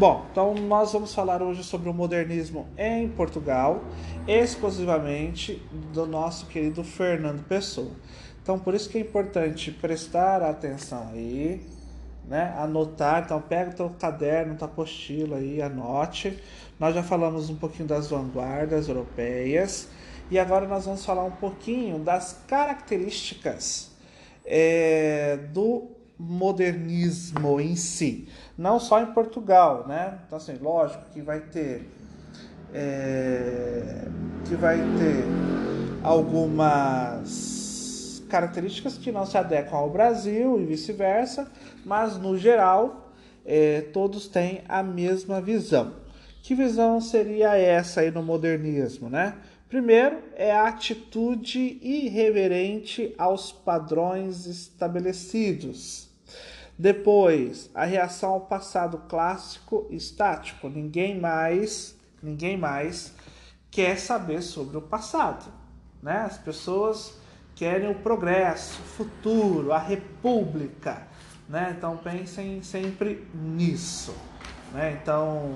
Bom, então nós vamos falar hoje sobre o modernismo em Portugal, exclusivamente do nosso querido Fernando Pessoa. Então, por isso que é importante prestar atenção aí, né? Anotar, então pega o teu caderno, tua apostila aí, anote. Nós já falamos um pouquinho das vanguardas europeias e agora nós vamos falar um pouquinho das características é, do modernismo em si, não só em Portugal, né? Então assim, lógico que vai ter é, que vai ter algumas características que não se adequam ao Brasil e vice-versa, mas no geral é, todos têm a mesma visão. Que visão seria essa aí no modernismo, né? Primeiro é a atitude irreverente aos padrões estabelecidos. Depois, a reação ao passado clássico estático. Ninguém mais, ninguém mais quer saber sobre o passado, né? As pessoas querem o progresso, o futuro, a república, né? Então pensem sempre nisso, né? Então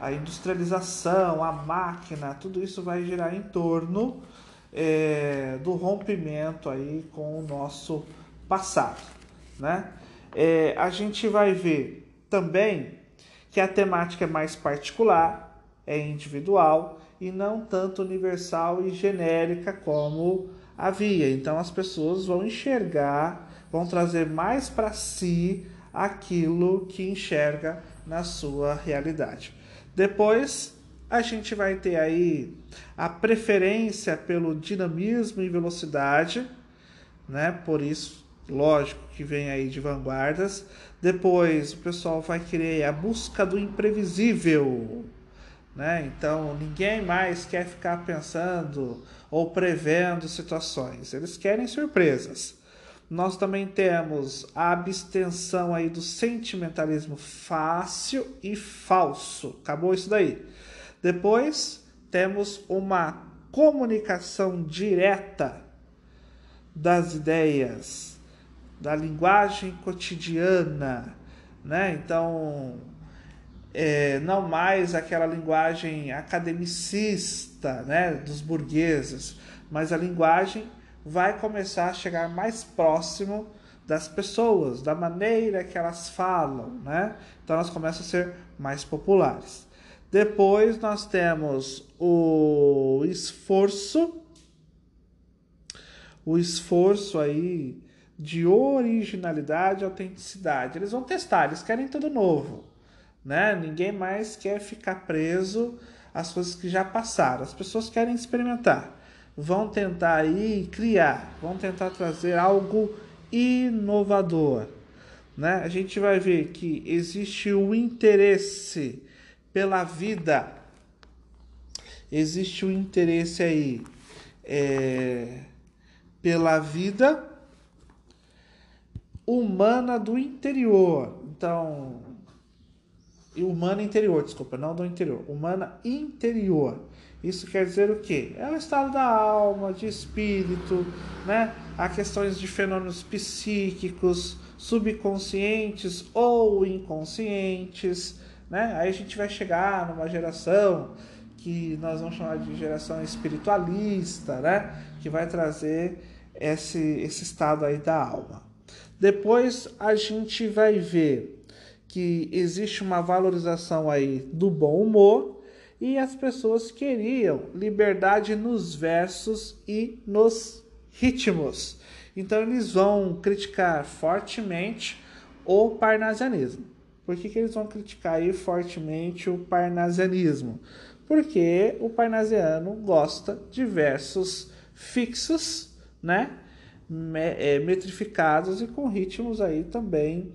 a industrialização, a máquina, tudo isso vai girar em torno é, do rompimento aí com o nosso passado, né? É, a gente vai ver também que a temática é mais particular, é individual e não tanto universal e genérica como havia. Então as pessoas vão enxergar, vão trazer mais para si aquilo que enxerga na sua realidade. Depois a gente vai ter aí a preferência pelo dinamismo e velocidade, né? Por isso, lógico que vem aí de vanguardas. Depois o pessoal vai querer a busca do imprevisível, né? Então ninguém mais quer ficar pensando ou prevendo situações. Eles querem surpresas. Nós também temos a abstenção aí do sentimentalismo fácil e falso. Acabou isso daí. Depois temos uma comunicação direta das ideias, da linguagem cotidiana, né? Então, é, não mais aquela linguagem academicista, né, dos burgueses, mas a linguagem vai começar a chegar mais próximo das pessoas, da maneira que elas falam, né? Então elas começam a ser mais populares. Depois nós temos o esforço, o esforço aí de originalidade e autenticidade. Eles vão testar, eles querem tudo novo, né? Ninguém mais quer ficar preso às coisas que já passaram. As pessoas querem experimentar vão tentar aí criar, vão tentar trazer algo inovador. Né? A gente vai ver que existe o interesse pela vida, existe o interesse aí é, pela vida humana do interior. Então, humana interior, desculpa, não do interior, humana interior. Isso quer dizer o quê? É o estado da alma, de espírito, né? Há questões de fenômenos psíquicos, subconscientes ou inconscientes, né? Aí a gente vai chegar numa geração que nós vamos chamar de geração espiritualista, né? Que vai trazer esse, esse estado aí da alma. Depois a gente vai ver que existe uma valorização aí do bom humor e as pessoas queriam liberdade nos versos e nos ritmos. Então eles vão criticar fortemente o parnasianismo. Por que, que eles vão criticar aí fortemente o parnasianismo? Porque o parnasiano gosta de versos fixos, né? É, metrificados e com ritmos aí também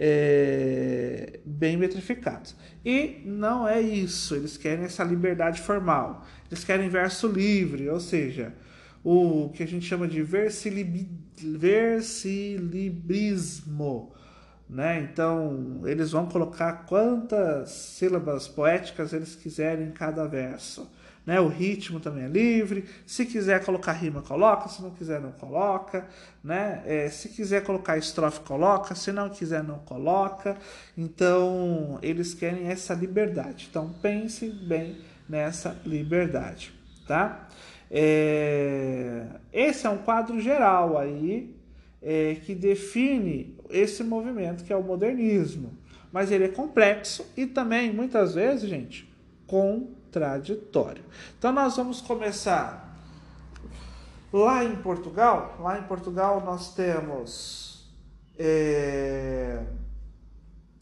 é, bem metrificados. E não é isso, eles querem essa liberdade formal. Eles querem verso livre, ou seja, o que a gente chama de versilibrismo. Né? Então, eles vão colocar quantas sílabas poéticas eles quiserem em cada verso. Né? O ritmo também é livre. Se quiser colocar rima, coloca. Se não quiser, não coloca, né? É, se quiser colocar estrofe, coloca. Se não quiser, não coloca. Então, eles querem essa liberdade. Então, pense bem nessa liberdade, tá? É, esse é um quadro geral aí é, que define esse movimento que é o modernismo. Mas ele é complexo e também, muitas vezes, gente, contraditório. Então nós vamos começar lá em Portugal. Lá em Portugal nós temos. É,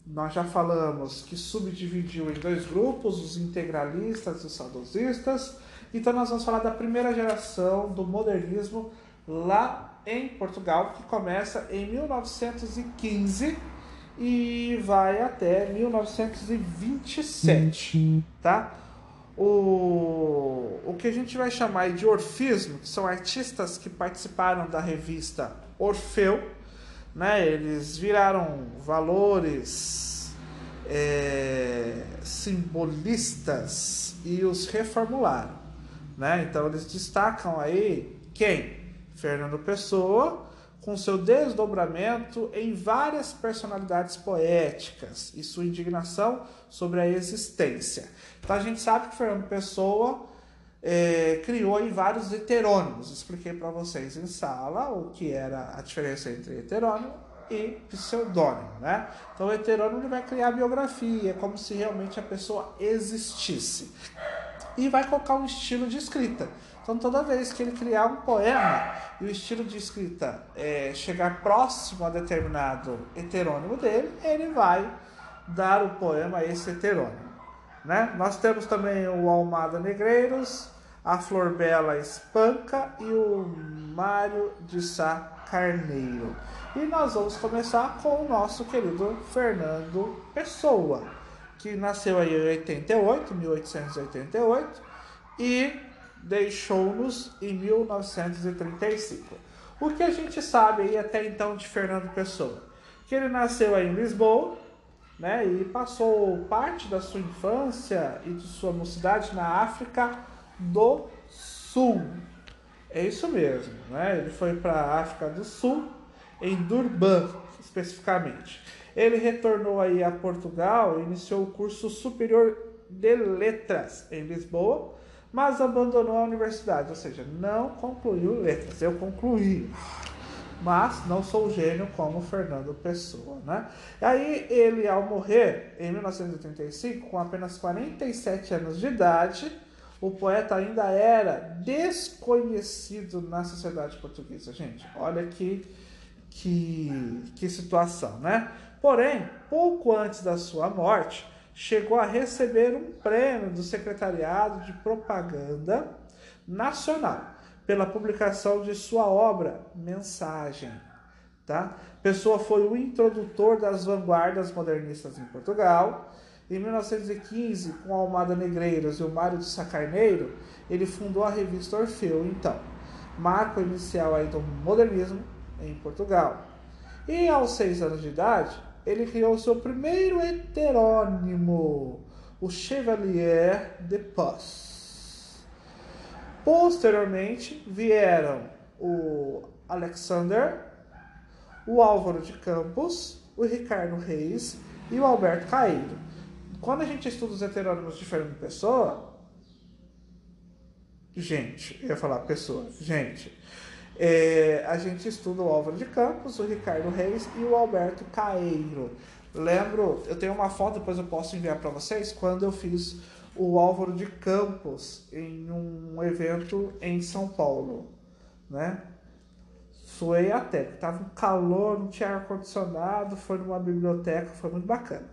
nós já falamos que subdividiu em dois grupos, os integralistas e os saudosistas. Então nós vamos falar da primeira geração do modernismo lá em Portugal, que começa em 1915 e vai até 1927, tá? O, o que a gente vai chamar de orfismo, que são artistas que participaram da revista Orfeu, né? Eles viraram valores é, simbolistas e os reformularam, né? Então eles destacam aí quem? Fernando Pessoa, com seu desdobramento em várias personalidades poéticas e sua indignação sobre a existência. Então a gente sabe que Fernando Pessoa é, criou em vários heterônimos. Expliquei para vocês em sala o que era a diferença entre heterônimo e pseudônimo, né? Então o heterônimo ele vai criar biografia, como se realmente a pessoa existisse. E vai colocar um estilo de escrita. Então, toda vez que ele criar um poema e o estilo de escrita é, chegar próximo a determinado heterônimo dele, ele vai dar o poema a esse heterônimo. Né? Nós temos também o Almada Negreiros, a Flor Bela Espanca e o Mário de Sá Carneiro. E nós vamos começar com o nosso querido Fernando Pessoa, que nasceu aí em 88, 1888, e deixou-nos em 1935. O que a gente sabe aí até então de Fernando Pessoa? Que ele nasceu aí em Lisboa, né, e passou parte da sua infância e de sua mocidade na África do Sul. É isso mesmo, né? Ele foi para a África do Sul, em Durban, especificamente. Ele retornou aí a Portugal e iniciou o curso superior de letras em Lisboa mas abandonou a universidade, ou seja, não concluiu letras. Eu concluí, mas não sou gênio como Fernando Pessoa, né? E aí ele, ao morrer em 1985, com apenas 47 anos de idade, o poeta ainda era desconhecido na sociedade portuguesa, gente. Olha que, que, que situação, né? Porém, pouco antes da sua morte, chegou a receber um prêmio do Secretariado de Propaganda Nacional pela publicação de sua obra Mensagem. Tá? Pessoa foi o introdutor das vanguardas modernistas em Portugal. Em 1915, com Almada Negreiros e o Mário de Sacarneiro, ele fundou a revista Orfeu, então, marco inicial aí do modernismo em Portugal. E aos seis anos de idade, ele criou seu primeiro heterônimo, o Chevalier de Paz. Posteriormente vieram o Alexander, o Álvaro de Campos, o Ricardo Reis e o Alberto Caído. Quando a gente estuda os heterônimos de Fernando Pessoa, gente, eu ia falar pessoa, gente, é, a gente estuda o Álvaro de Campos, o Ricardo Reis e o Alberto Caeiro. Lembro, eu tenho uma foto, depois eu posso enviar para vocês, quando eu fiz o Álvaro de Campos em um evento em São Paulo, né? Suei até, tava um calor, não tinha ar-condicionado, foi numa biblioteca, foi muito bacana.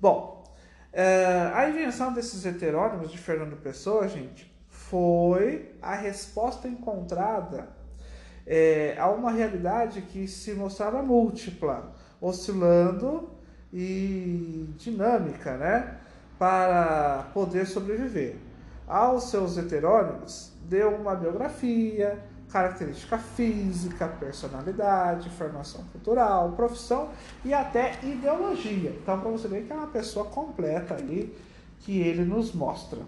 Bom, é, a invenção desses heterônimos de Fernando Pessoa, gente, foi a resposta encontrada é, a uma realidade que se mostrava múltipla, oscilando e dinâmica, né? Para poder sobreviver. Aos seus heterônimos, deu uma biografia, característica física, personalidade, formação cultural, profissão e até ideologia. Então, para você ver que é uma pessoa completa ali que ele nos mostra.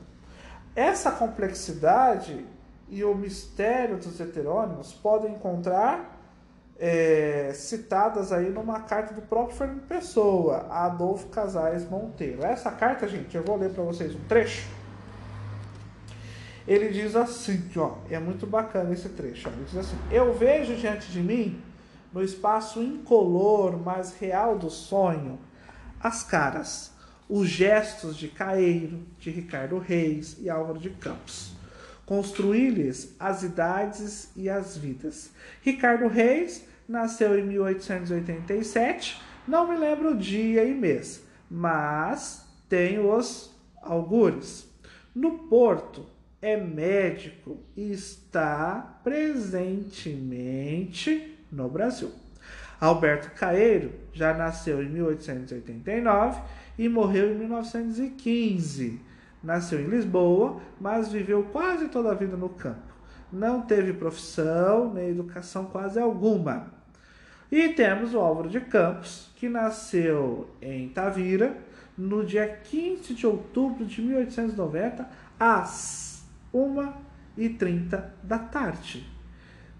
Essa complexidade e o mistério dos heterônimos podem encontrar é, citadas aí numa carta do próprio Fernando Pessoa, Adolfo Casais Monteiro. Essa carta, gente, eu vou ler para vocês um trecho. Ele diz assim, ó, é muito bacana esse trecho. Ó, ele diz assim: Eu vejo diante de mim, no espaço incolor, mas real do sonho, as caras, os gestos de Caeiro, de Ricardo Reis e Álvaro de Campos. Construí-lhes as idades e as vidas. Ricardo Reis nasceu em 1887, não me lembro o dia e mês, mas tenho os augures. No Porto, é médico e está presentemente no Brasil. Alberto Caeiro já nasceu em 1889 e morreu em 1915. Nasceu em Lisboa, mas viveu quase toda a vida no campo. Não teve profissão nem educação quase alguma. E temos o Álvaro de Campos, que nasceu em Tavira no dia 15 de outubro de 1890, às 1h30 da tarde.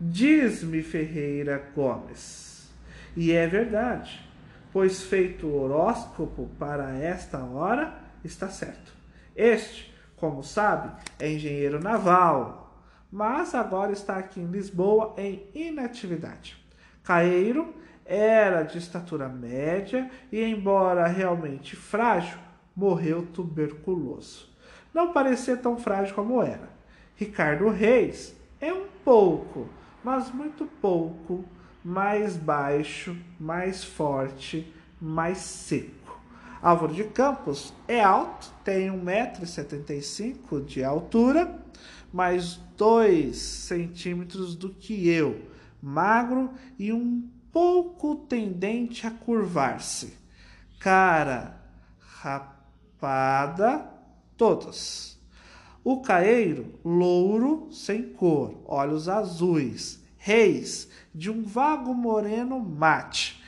Diz-me Ferreira Gomes, e é verdade, pois feito o horóscopo para esta hora, está certo. Este, como sabe, é engenheiro naval, mas agora está aqui em Lisboa em inatividade. Caeiro era de estatura média e, embora realmente frágil, morreu tuberculoso. Não parecia tão frágil como era. Ricardo Reis é um pouco mas muito pouco, mais baixo, mais forte, mais seco. Álvaro de Campos é alto, tem 1,75m de altura, mais 2 centímetros do que eu, magro e um pouco tendente a curvar-se. Cara rapada, todos. O caeiro, louro, sem cor, olhos azuis. Reis, de um vago moreno mate.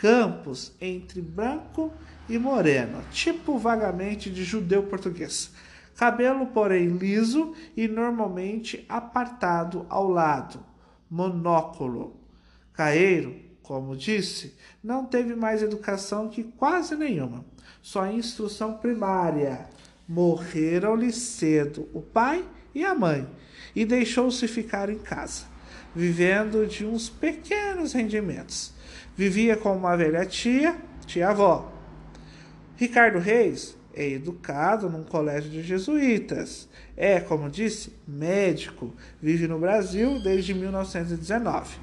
Campos, entre branco e moreno, tipo vagamente de judeu português. Cabelo, porém, liso e normalmente apartado ao lado. Monóculo. Caeiro, como disse, não teve mais educação que quase nenhuma, só instrução primária morreram-lhe cedo o pai e a mãe, e deixou-se ficar em casa, vivendo de uns pequenos rendimentos. Vivia com uma velha tia, tia-avó. Ricardo Reis é educado num colégio de jesuítas. É, como disse, médico. Vive no Brasil desde 1919,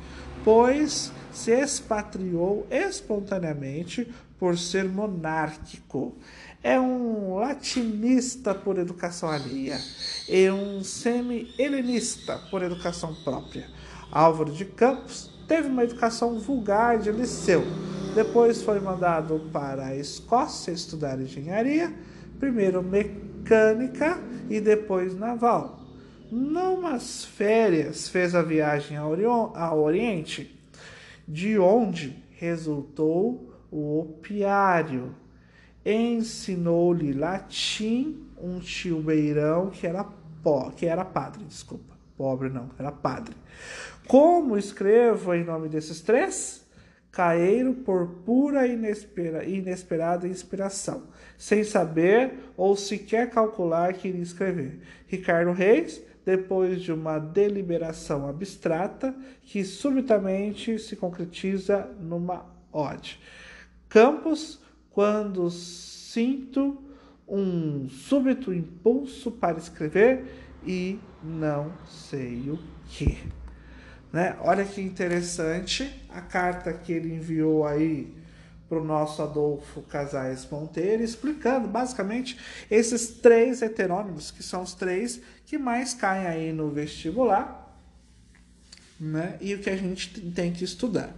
pois se expatriou espontaneamente por ser monárquico é um latinista por educação alheia e um semi-helenista por educação própria. Álvaro de Campos teve uma educação vulgar de liceu. Depois foi mandado para a Escócia estudar engenharia, primeiro mecânica e depois naval. Numas férias fez a viagem ao Oriente, de onde resultou o opiário ensinou-lhe latim um tio beirão que era pó, que era padre, desculpa, pobre não, era padre. Como escrevo em nome desses três? Caeiro por pura inespera, inesperada inspiração, sem saber ou sequer calcular que iria escrever. Ricardo Reis, depois de uma deliberação abstrata que subitamente se concretiza numa ode. Campos quando sinto um súbito impulso para escrever e não sei o que. Né? Olha que interessante a carta que ele enviou aí para o nosso Adolfo Casais Monteiro, explicando basicamente esses três heterônimos, que são os três que mais caem aí no vestibular, né? e o que a gente tem que estudar.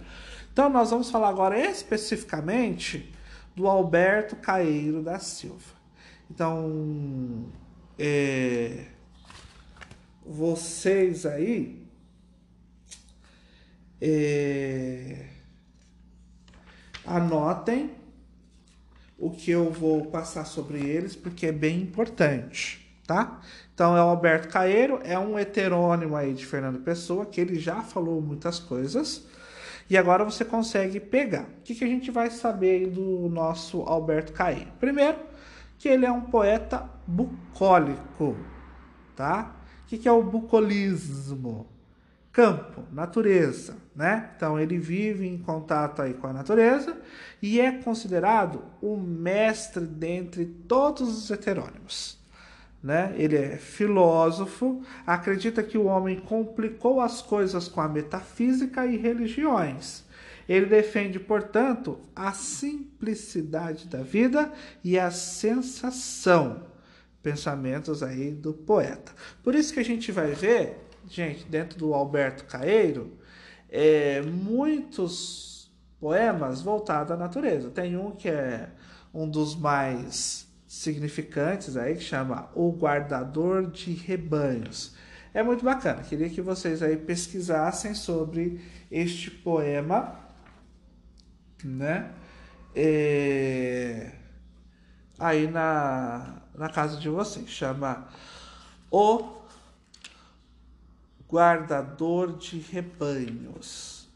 Então, nós vamos falar agora especificamente do Alberto Caeiro da Silva. Então, é, vocês aí é, anotem o que eu vou passar sobre eles, porque é bem importante, tá? Então é o Alberto Caeiro, é um heterônimo aí de Fernando Pessoa, que ele já falou muitas coisas, e agora você consegue pegar. O que, que a gente vai saber do nosso Alberto Caeiro? Primeiro, que ele é um poeta bucólico, tá? O que, que é o bucolismo? Campo, natureza, né? Então ele vive em contato aí com a natureza e é considerado o mestre dentre todos os heterônimos né? Ele é filósofo, acredita que o homem complicou as coisas com a metafísica e religiões. Ele defende, portanto, a simplicidade da vida e a sensação. Pensamentos aí do poeta. Por isso que a gente vai ver, gente, dentro do Alberto Caeiro, é, muitos poemas voltados à natureza. Tem um que é um dos mais significantes aí que chama O Guardador de Rebanhos. É muito bacana. Queria que vocês aí pesquisassem sobre este poema, né? É... Aí na, na casa de vocês. Chama O Guardador de Rebanhos.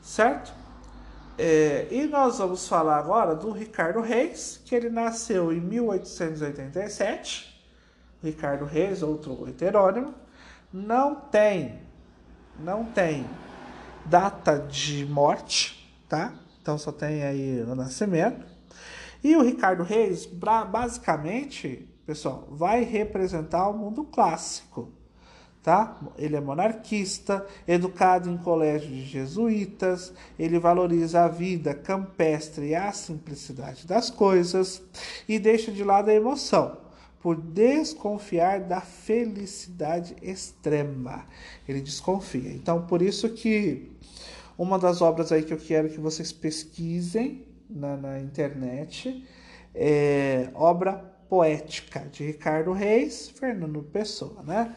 Certo? É, e nós vamos falar agora do Ricardo Reis, que ele nasceu em 1887. Ricardo Reis, outro heterônimo, não tem, não tem data de morte, tá? Então só tem aí o nascimento. E o Ricardo Reis, basicamente, pessoal, vai representar o mundo clássico tá? Ele é monarquista, educado em colégio de jesuítas, ele valoriza a vida campestre e a simplicidade das coisas e deixa de lado a emoção por desconfiar da felicidade extrema. Ele desconfia. Então, por isso que uma das obras aí que eu quero que vocês pesquisem na, na internet é obra poética de Ricardo Reis, Fernando Pessoa, né?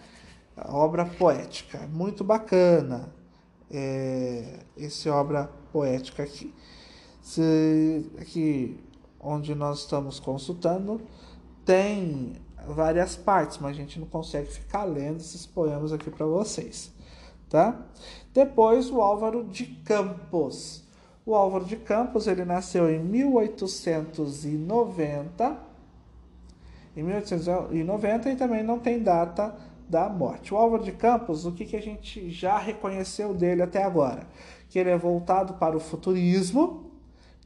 Obra poética. Muito bacana é, esse obra poética aqui. Se, aqui onde nós estamos consultando tem várias partes, mas a gente não consegue ficar lendo esses poemas aqui para vocês, tá? Depois o Álvaro de Campos. O Álvaro de Campos, ele nasceu em 1890. Em 1890 e também não tem data da morte. O Álvaro de Campos, o que, que a gente já reconheceu dele até agora? Que ele é voltado para o futurismo,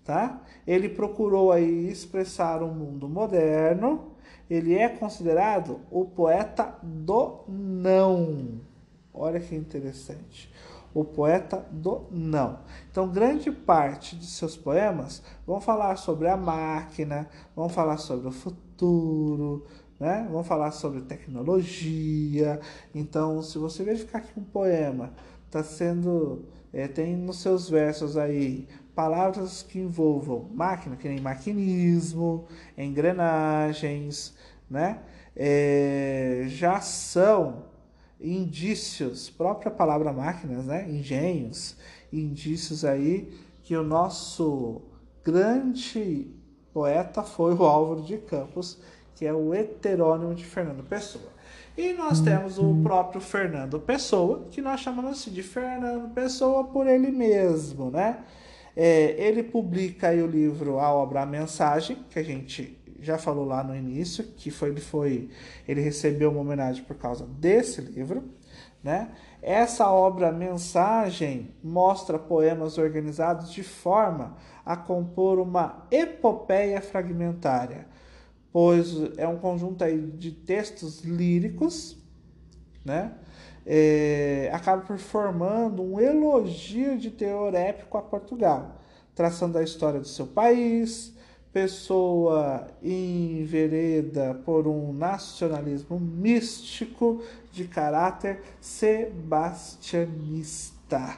tá? Ele procurou aí expressar um mundo moderno. Ele é considerado o poeta do não. Olha que interessante. O poeta do não. Então, grande parte de seus poemas vão falar sobre a máquina, vão falar sobre o futuro, né? Vamos falar sobre tecnologia. Então, se você verificar que um poema está sendo é, tem nos seus versos aí palavras que envolvam máquina, que nem maquinismo, engrenagens, né? É, já são indícios, própria palavra máquinas, né? Engenhos, indícios aí que o nosso grande poeta foi o Álvaro de Campos que é o heterônimo de Fernando Pessoa. E nós temos o próprio Fernando Pessoa, que nós chamamos assim de Fernando Pessoa por ele mesmo, né? É, ele publica o livro A Obra A Mensagem, que a gente já falou lá no início, que foi ele foi ele recebeu uma homenagem por causa desse livro, né? Essa obra Mensagem mostra poemas organizados de forma a compor uma epopeia fragmentária pois é um conjunto aí de textos líricos, né? É, acaba por formando um elogio de teor épico a Portugal, traçando a história do seu país, pessoa envereda por um nacionalismo místico de caráter sebastianista.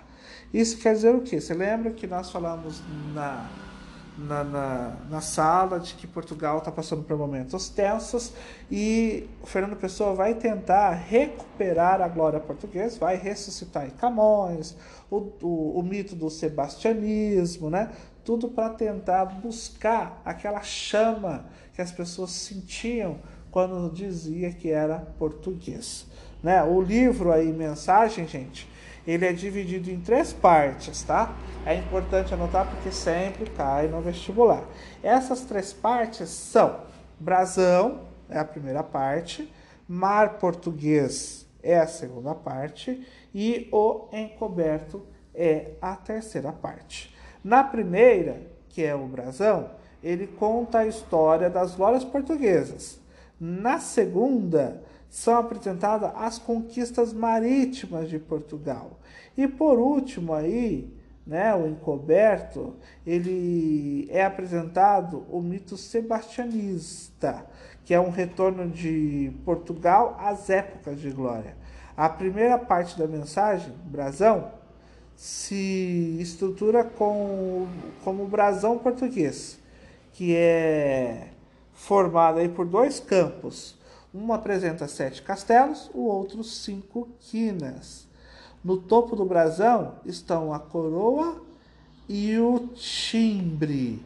Isso quer dizer o quê? Você lembra que nós falamos na na, na, na, sala de que Portugal está passando por momentos tensos e o Fernando Pessoa vai tentar recuperar a glória portuguesa, vai ressuscitar em Camões, o, o, o mito do sebastianismo, né? tudo para tentar buscar aquela chama que as pessoas sentiam quando dizia que era português. Né? O livro aí, mensagem, gente, ele é dividido em três partes, tá? É importante anotar porque sempre cai no vestibular. Essas três partes são brasão, é a primeira parte, mar português é a segunda parte e o encoberto é a terceira parte. Na primeira, que é o brasão, ele conta a história das glórias portuguesas. Na segunda, são apresentadas as conquistas marítimas de Portugal. E por último aí, né, o encoberto, ele é apresentado o mito sebastianista, que é um retorno de Portugal às épocas de glória. A primeira parte da mensagem, brasão, se estrutura com, como brasão português, que é formado aí por dois campos. Um apresenta sete castelos, o outro cinco quinas. No topo do brasão estão a coroa e o timbre,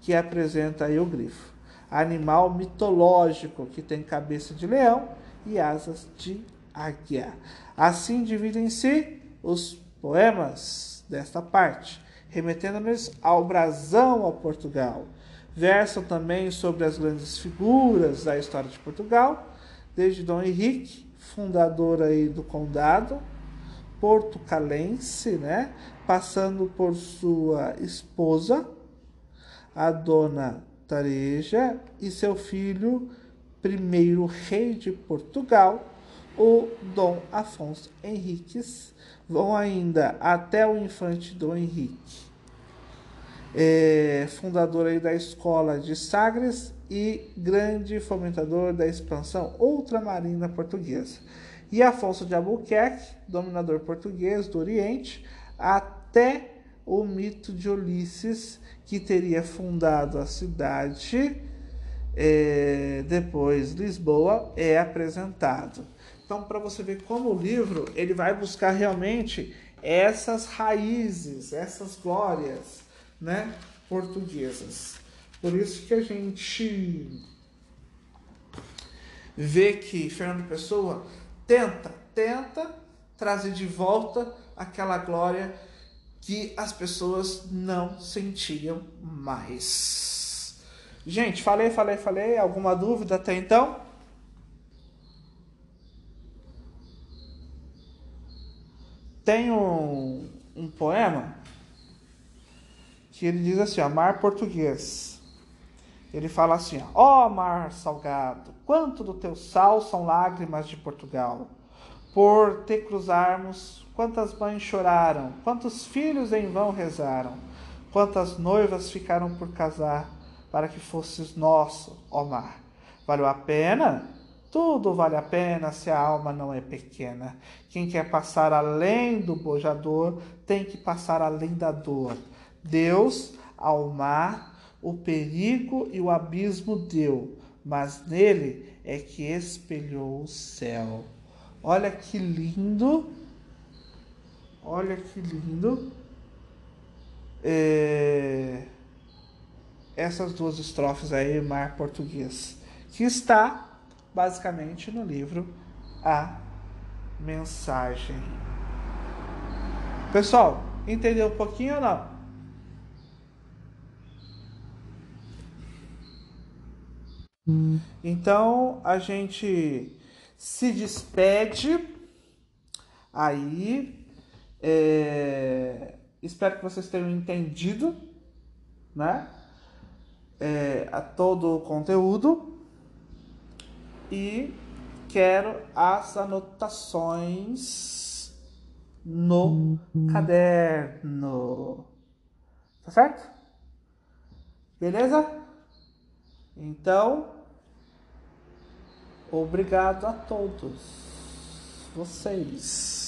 que apresenta aí o grifo. Animal mitológico que tem cabeça de leão e asas de águia. Assim dividem-se os poemas desta parte, remetendo-nos ao brasão ao Portugal. Versam também sobre as grandes figuras da história de Portugal, desde Dom Henrique, fundador aí do condado, portucalense, né? passando por sua esposa, a dona Tareja, e seu filho, primeiro rei de Portugal, o Dom Afonso Henriques, vão ainda até o infante Dom Henrique, é, fundador aí da escola de Sagres e grande fomentador da expansão ultramarina portuguesa e Afonso de Albuquerque, dominador português do Oriente, até o mito de Ulisses, que teria fundado a cidade, é, depois Lisboa, é apresentado. Então, para você ver como o livro ele vai buscar realmente essas raízes, essas glórias, né, portuguesas. Por isso que a gente vê que Fernando Pessoa tenta, tenta trazer de volta aquela glória que as pessoas não sentiam mais. Gente, falei, falei, falei. Alguma dúvida até então? Tem um, um poema que ele diz assim, ó, mar português. Ele fala assim: Ó oh, mar salgado, quanto do teu sal são lágrimas de Portugal. Por te cruzarmos, quantas mães choraram, quantos filhos em vão rezaram, quantas noivas ficaram por casar, para que fosses nosso, ó mar. Valeu a pena? Tudo vale a pena se a alma não é pequena. Quem quer passar além do bojador tem que passar além da dor. Deus, ao mar, o perigo e o abismo deu, mas nele é que espelhou o céu. Olha que lindo, olha que lindo. É... Essas duas estrofes aí, mar português, que está basicamente no livro A Mensagem. Pessoal, entendeu um pouquinho ou não? Então a gente se despede aí. É, espero que vocês tenham entendido, né? É, a todo o conteúdo e quero as anotações no caderno. Tá certo? Beleza? Então, Obrigado a todos vocês.